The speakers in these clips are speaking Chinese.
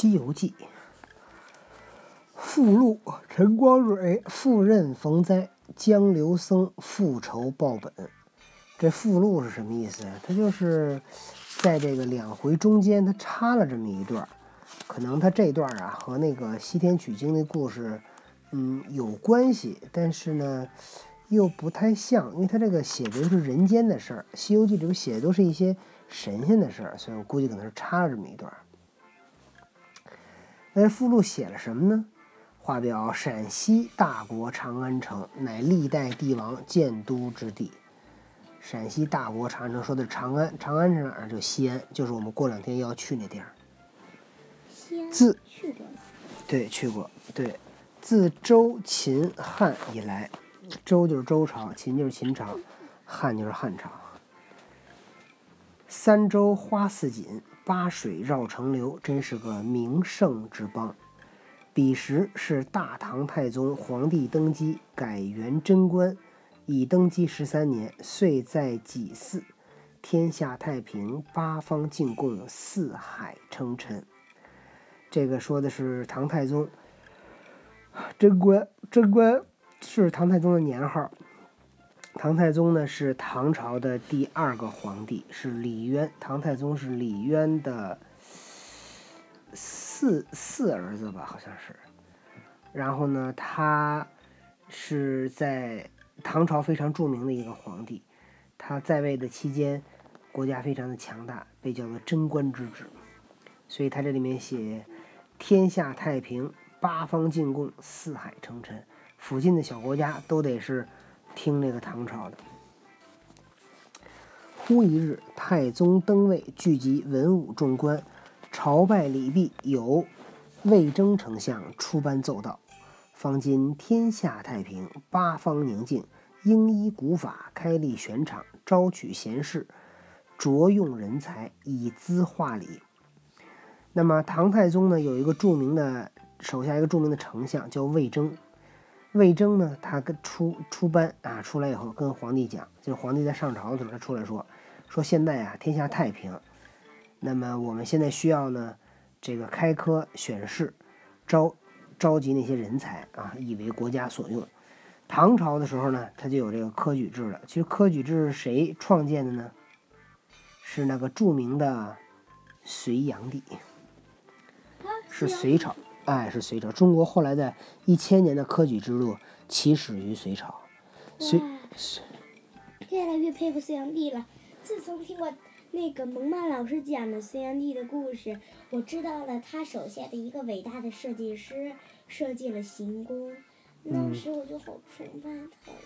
西游记》附录：陈光蕊赴任逢灾，江流僧复仇报本。这附录是什么意思呀？它就是在这个两回中间，它插了这么一段，可能它这段啊和那个西天取经的故事，嗯，有关系，但是呢又不太像，因为它这个写的是人间的事儿，《西游记》里边写的都是一些神仙的事儿，所以我估计可能是插了这么一段。那附录写了什么呢？画表陕西大国长安城，乃历代帝王建都之地。陕西大国长安城说的是长安，长安是哪儿？就西安，就是我们过两天要去那地儿。西安自去过，对，去过。对，自周秦汉以来，周就是周朝，秦就是秦朝，汉就是汉朝。三周花似锦，八水绕城流，真是个名胜之邦。彼时是大唐太宗皇帝登基，改元贞观，已登基十三年，岁在己巳，天下太平，八方进贡，四海称臣。这个说的是唐太宗贞观，贞观是唐太宗的年号。唐太宗呢是唐朝的第二个皇帝，是李渊。唐太宗是李渊的四四儿子吧，好像是。然后呢，他是在唐朝非常著名的一个皇帝。他在位的期间，国家非常的强大，被叫做贞观之治。所以他这里面写天下太平，八方进贡，四海称臣，附近的小国家都得是听这个唐朝的。忽一日，太宗登位，聚集文武众官，朝拜礼毕，有魏征丞相出班奏道：“方今天下太平，八方宁静，应依古法，开立选场，招取贤士，擢用人才，以资化礼。”那么唐太宗呢，有一个著名的手下一个著名的丞相叫魏征。魏征呢，他跟出出班啊，出来以后跟皇帝讲，就是皇帝在上朝的时候，他出来说，说现在啊天下太平，那么我们现在需要呢，这个开科选士，招召集那些人才啊，以为国家所用。唐朝的时候呢，他就有这个科举制了。其实科举制是谁创建的呢？是那个著名的隋炀帝。是隋朝，哎，是隋朝。中国后来的一千年的科举之路起始于隋朝。隋哇越来越佩服隋炀帝了。自从听过那个蒙曼老师讲的隋炀帝的故事，我知道了他手下的一个伟大的设计师设计了行宫，当时我就好崇拜他了。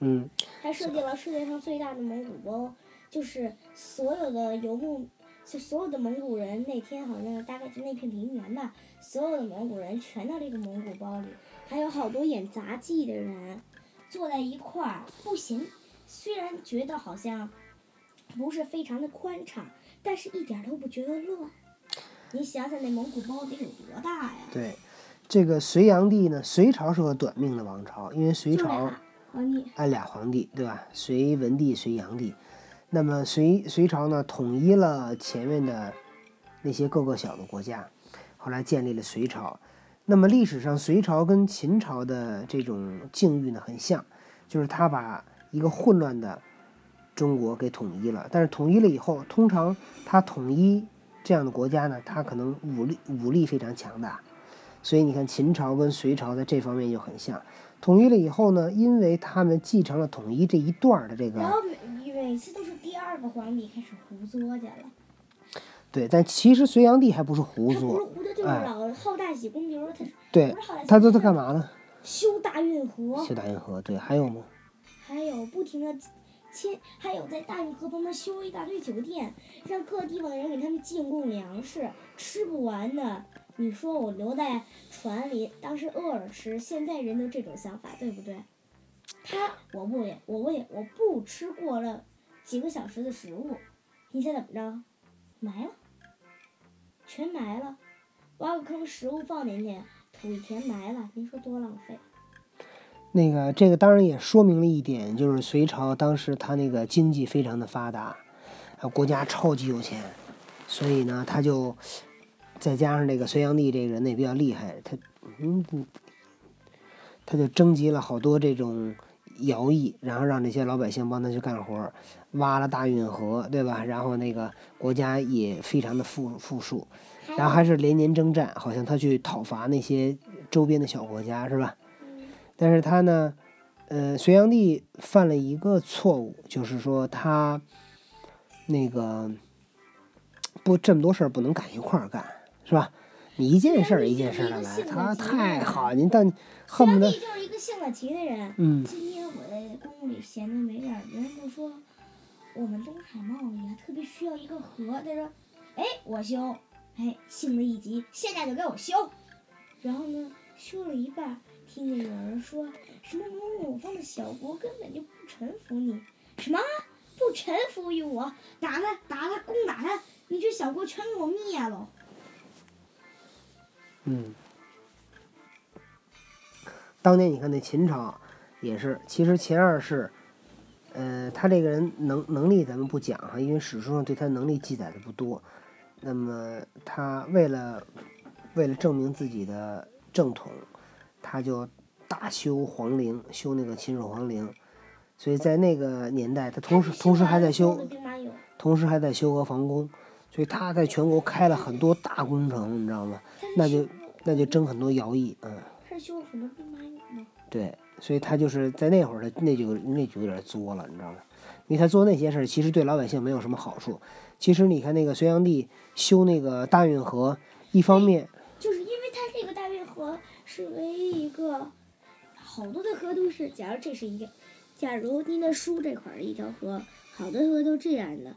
嗯，还设计了世界上最大的蒙古包，就是所有的游牧，就所有的蒙古人那天好像大概就那片平原吧，所有的蒙古人全到这个蒙古包里，还有好多演杂技的人坐在一块儿，不行，虽然觉得好像不是非常的宽敞，但是一点都不觉得乱。你想想那蒙古包得有多大呀？对，这个隋炀帝呢，隋朝是个短命的王朝，因为隋朝皇帝，哎俩皇帝，对吧？隋文帝、隋炀帝。那么隋隋朝呢，统一了前面的那些各个小的国家，后来建立了隋朝。那么历史上隋朝跟秦朝的这种境遇呢很像，就是他把一个混乱的中国给统一了。但是统一了以后，通常他统一这样的国家呢，他可能武力武力非常强大，所以你看秦朝跟隋朝在这方面就很像。统一了以后呢，因为他们继承了统一这一段的这个每每次都是第二个皇帝开始胡作去了。对，但其实隋炀帝还不是胡他不是作，胡的，就是哎老好大喜功，比如说他对他都在干嘛呢？修大运河，修大运河，对，还有吗？还有不停的迁，还有在大运河旁边修一大堆酒店，让各地方的人给他们进贡粮食，吃不完的。你说我留在船里，当时饿着吃，现在人都这种想法，对不对？他我不也我不也我不吃过了几个小时的食物，你猜怎么着？埋了，全埋了，挖个坑，食物放进去，土一填埋了，您说多浪费？那个这个当然也说明了一点，就是隋朝当时它那个经济非常的发达，啊，国家超级有钱，所以呢，他就再加上这个隋炀帝这个人呢也比较厉害，他嗯不他就征集了好多这种徭役，然后让这些老百姓帮他去干活，挖了大运河，对吧？然后那个国家也非常的富富庶，然后还是连年征战，好像他去讨伐那些周边的小国家，是吧？但是他呢，呃，隋炀帝犯了一个错误，就是说他那个不这么多事儿不能赶一块儿干，是吧？你一件事儿一件事儿的来，他太好，您但恨不得就是一个性子急的人。嗯今天我在公墓里闲着没事儿，人就说我们东海贸易啊特别需要一个河，他说，哎，我修，哎，性子一急，现在就给我修。然后呢，修了一半儿，听见有人说什么某某方的小国根本就不臣服你，什么不臣服于我，打他打他攻打他，你这小国全给我灭了。嗯，当年你看那秦朝也是，其实秦二世，呃，他这个人能能力咱们不讲哈，因为史书上对他能力记载的不多。那么他为了为了证明自己的正统，他就大修皇陵，修那个秦始皇陵。所以在那个年代，他同时同时还在修同时还在修阿房宫，所以他在全国开了很多大工程，你知道吗？那就那就征很多徭役，嗯，他修了很多兵马俑吗？对，所以他就是在那会儿，他那就那就有点作了，你知道吗？因为他做那些事儿，其实对老百姓没有什么好处。其实你看那个隋炀帝修那个大运河，一方面，就是因为他这个大运河是唯一一个，好多的河都是，假如这是一个，假如您的书这块儿一条河，好多河都这样的，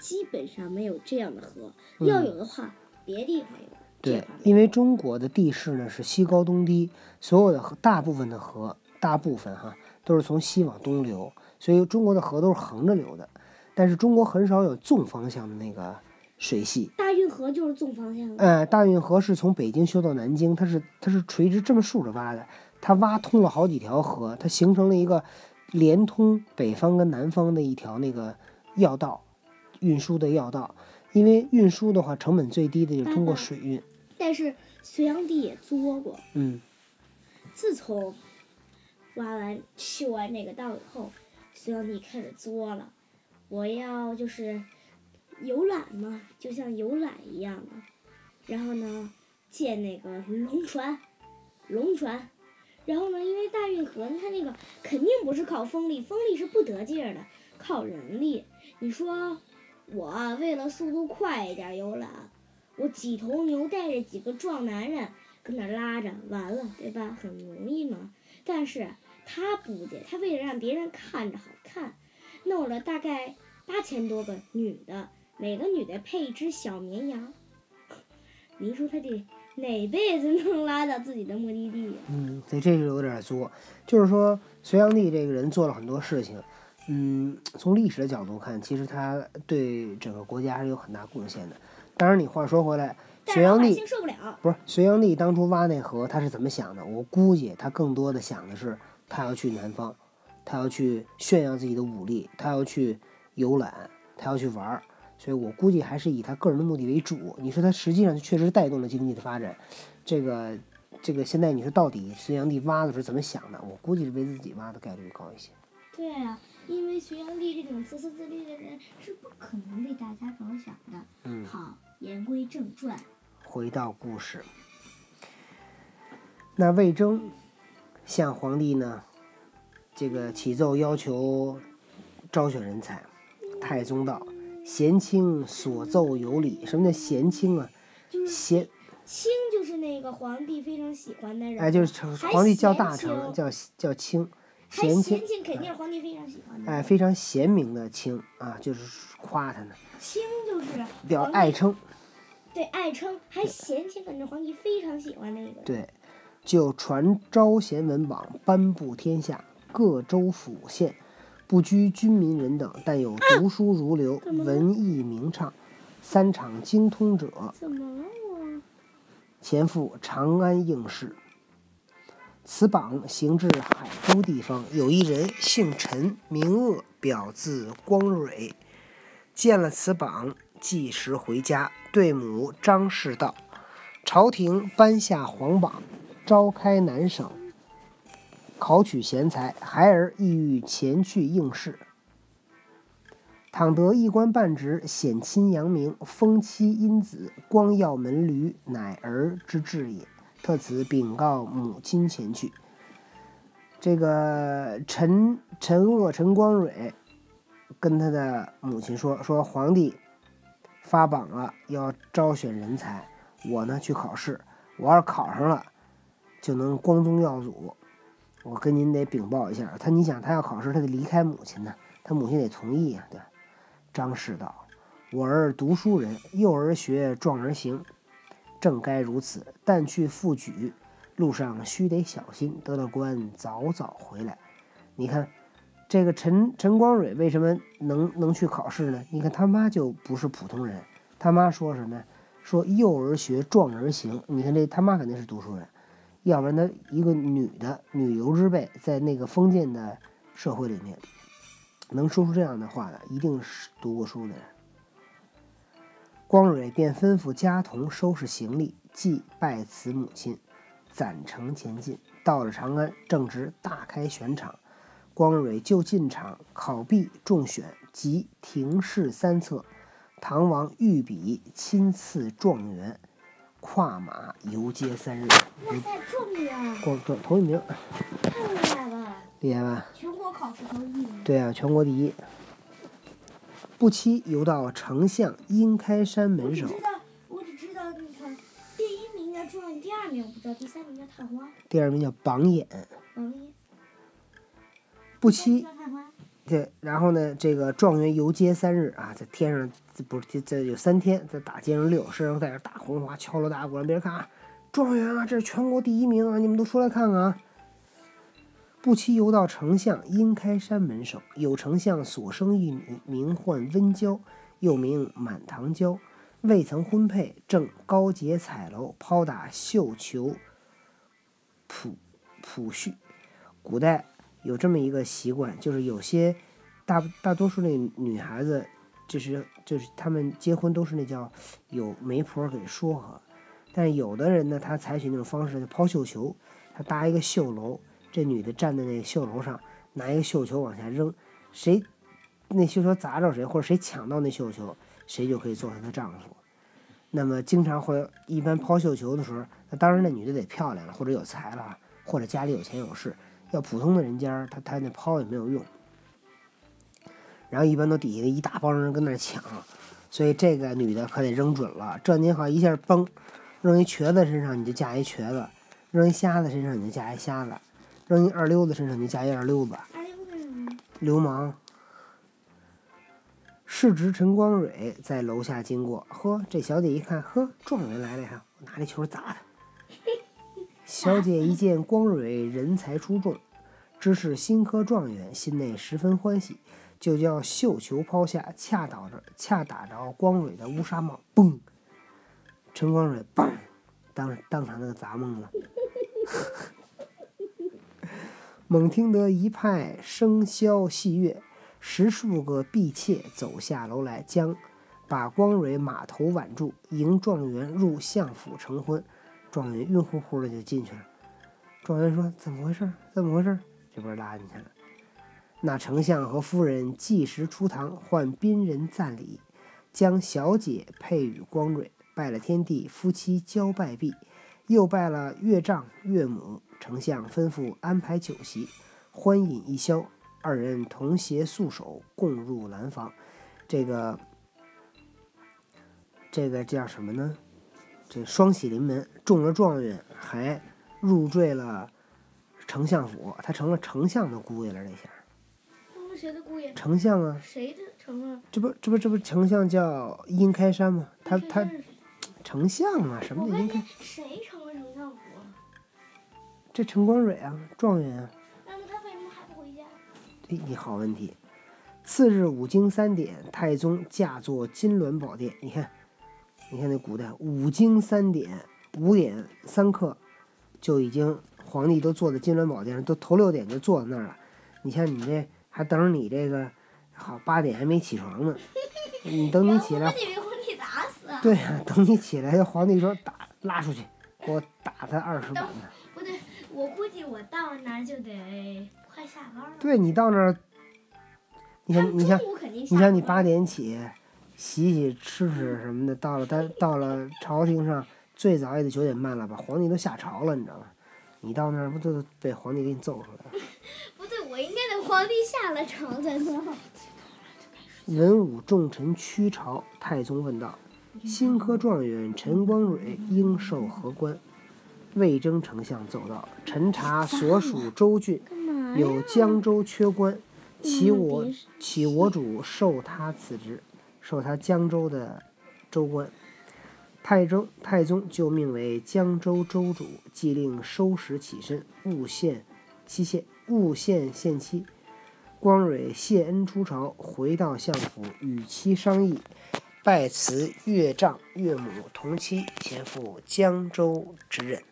基本上没有这样的河，要有的话，别地方有。对因为中国的地势呢是西高东低，所有的河大部分的河，大部分哈都是从西往东流，所以中国的河都是横着流的。但是中国很少有纵方向的那个水系，大运河就是纵方向的。呃，大运河是从北京修到南京，它是它是垂直这么竖着挖的，它挖通了好几条河，它形成了一个连通北方跟南方的一条那个要道，运输的要道。因为运输的话，成本最低的就是通过水运。但是隋炀帝也作过，嗯，自从挖完修完这个道以后，隋炀帝开始作了。我要就是游览嘛，就像游览一样的。然后呢，建那个龙船，龙船。然后呢，因为大运河，它那个肯定不是靠风力，风力是不得劲儿的，靠人力。你说我为了速度快一点游览，我几头牛带着几个壮男人跟那拉着，完了，对吧？很容易嘛。但是他不介，他为了让别人看着好看，弄了大概八千多个女的，每个女的配一只小绵羊。您说他这哪辈子能拉到自己的目的地呀？嗯，所以这就有点作。就是说，隋炀帝这个人做了很多事情，嗯，从历史的角度看，其实他对整个国家还是有很大贡献的。当然，你话说回来，隋炀帝受不了。不是隋炀帝当初挖那河，他是怎么想的？我估计他更多的想的是，他要去南方，他要去炫耀自己的武力，他要去游览，他要去玩儿。所以我估计还是以他个人的目的为主。你说他实际上确实带动了经济的发展，这个这个现在你说到底隋炀帝挖的时候怎么想的？我估计是为自己挖的概率高一些。对啊，因为隋炀帝这种自私自利的人是不可能为大家着想的。嗯，好，言归正传。回到故事，那魏征向皇帝呢，这个启奏要求招选人才。太宗道：“贤卿所奏有理。什么叫贤卿啊？贤，卿就是那个皇帝非常喜欢的人，哎，就是皇帝叫大成，卿叫叫卿，还贤卿贤，肯定是皇帝非常喜欢的。哎，非常贤明的卿啊，就是夸他呢，卿就是比较爱称。对爱称，还贤卿，感觉皇帝非常喜欢那个。对，就传招贤文榜，颁布天下，各州府县，不拘军民人等，但有读书如流、文艺名畅、三场精通者，怎么了我？前赴长安应试。此榜行至海都地方，有一人姓陈，名鄂，表字光蕊。见了此榜，即时回家，对母张氏道：“朝廷颁下皇榜，召开南省，考取贤才，孩儿意欲前去应试。倘得一官半职，显亲扬名，封妻荫子，光耀门闾，乃儿之志也。特此禀告母亲前去。这个陈陈鄂陈光蕊跟他的母亲说：“说皇帝发榜了，要招选人才，我呢去考试，我要是考上了，就能光宗耀祖。我跟您得禀报一下。他，你想他要考试，他得离开母亲呢，他母亲得同意啊，对吧？”张氏道：“我儿读书人，幼儿学，壮而行，正该如此。但去赴举，路上须得小心，得了官早早回来。你看，这个陈陈光蕊为什么能能去考试呢？你看他妈就不是普通人，他妈说什么呀？说幼儿学，壮而行。你看这他妈肯定是读书人，要不然他一个女的女流之辈，在那个封建的社会里面。”能说出这样的话的，一定是读过书的人。光蕊便吩咐家童收拾行李，即拜辞母亲，攒城前进。到了长安，正值大开选场，光蕊就进场考毕，中选，即廷试三策。唐王御笔亲赐状元，跨马游街三日。哇塞，状元！光状头一名，太厉害了！厉害吧？全国考试头一名。对啊，全国第一。不期游到丞相殷开山门首，我只知道，我只知道，你看，第一名叫状元，第二名我不知道，第三名叫探花。第二名叫榜眼。榜眼。不期。对，然后呢，这个状元游街三日啊，在天上这不是这这有三天在大街上溜，身上带着大红花，敲锣打鼓让别人看啊，状元啊，这是全国第一名啊，你们都出来看看啊。不期游到丞相殷开山门首，有丞相所生一女，名唤温娇，又名满堂娇，未曾婚配，正高洁彩楼，抛打绣球，谱谱序。古代有这么一个习惯，就是有些大大多数那女孩子，就是就是他们结婚都是那叫有媒婆给说和，但有的人呢，他采取那种方式，就抛绣球，他搭一个绣楼。这女的站在那绣楼上，拿一个绣球往下扔，谁那绣球砸着谁，或者谁抢到那绣球，谁就可以做她的丈夫。那么经常会一般抛绣球的时候，那当然那女的得漂亮了，或者有才了，或者家里有钱有势。要普通的人家，她她那抛也没有用。然后一般都底下一大帮人跟那抢，所以这个女的可得扔准了。这您好一下崩，扔一瘸子身上你就嫁一瘸子，扔一瞎子身上你就嫁一瞎子。扔一二溜子身上就加一二溜子？流氓。市值陈光蕊在楼下经过，呵，这小姐一看，呵，状元来了呀！我拿这球砸他。小姐一见光蕊人才出众，知是新科状元，心内十分欢喜，就叫绣球抛下，恰倒着，恰打着光蕊的乌纱帽，嘣！陈光蕊嘣，当当场那个砸懵了。猛听得一派笙箫戏乐，十数个婢妾走下楼来，将把光蕊马头挽住，迎状元入相府成婚。状元晕乎乎的就进去了。状元说：“怎么回事？怎么回事？”这边拉进去了。那丞相和夫人即时出堂，唤宾人赞礼，将小姐配与光蕊，拜了天地，夫妻交拜毕，又拜了岳丈岳母。丞相吩咐安排酒席，欢饮一宵，二人同携素手，共入兰房。这个，这个叫什么呢？这双喜临门，中了状元，还入赘了丞相府，他成了丞相的姑爷了。这下，成了谁的姑爷？丞相啊。谁的成了？这不，这不，这不，丞相叫殷开山吗？他他，丞相啊，什么叫殷开？谁成了丞相府？这陈光蕊啊，状元啊。那他为什么还不回家？这你好问题。次日五经三点，太宗驾坐金銮宝殿。你看，你看那古代五经三点，五点三刻就已经皇帝都坐在金銮宝殿上，都头六点就坐在那儿了。你像你这还等着你这个好八点还没起床呢。你等你起来，皇帝打死。对呀，等你起来，皇帝说打拉出去，给我打他二十板呢。我估计我到那儿就得快下班了。对你到那儿，你他想你想你想你八点起，洗洗吃吃什么的，到了他到了朝廷上，最早也得九点半了吧？皇帝都下朝了，你知道吗？你到那儿不都被皇帝给你揍出来了？不对，我应该等皇帝下了朝再弄。文武重臣趋朝，太宗问道：“新科状元陈光蕊应受何官？”魏征丞相奏道：“臣查所属州郡有江州缺官，其嗯我别其我主授他此职，授他江州的州官。太宗太宗就命为江州州主，即令收拾起身，勿限期限，勿限限期。光蕊谢恩出朝，回到相府，与妻商议，拜辞岳丈岳母同妻，前赴江州之任。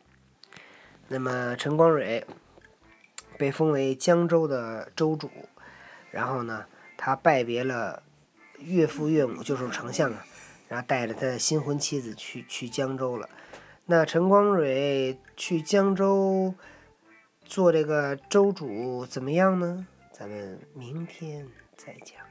那么陈光蕊被封为江州的州主，然后呢，他拜别了岳父岳母，就是丞相啊，然后带着他的新婚妻子去去江州了。那陈光蕊去江州做这个州主怎么样呢？咱们明天再讲。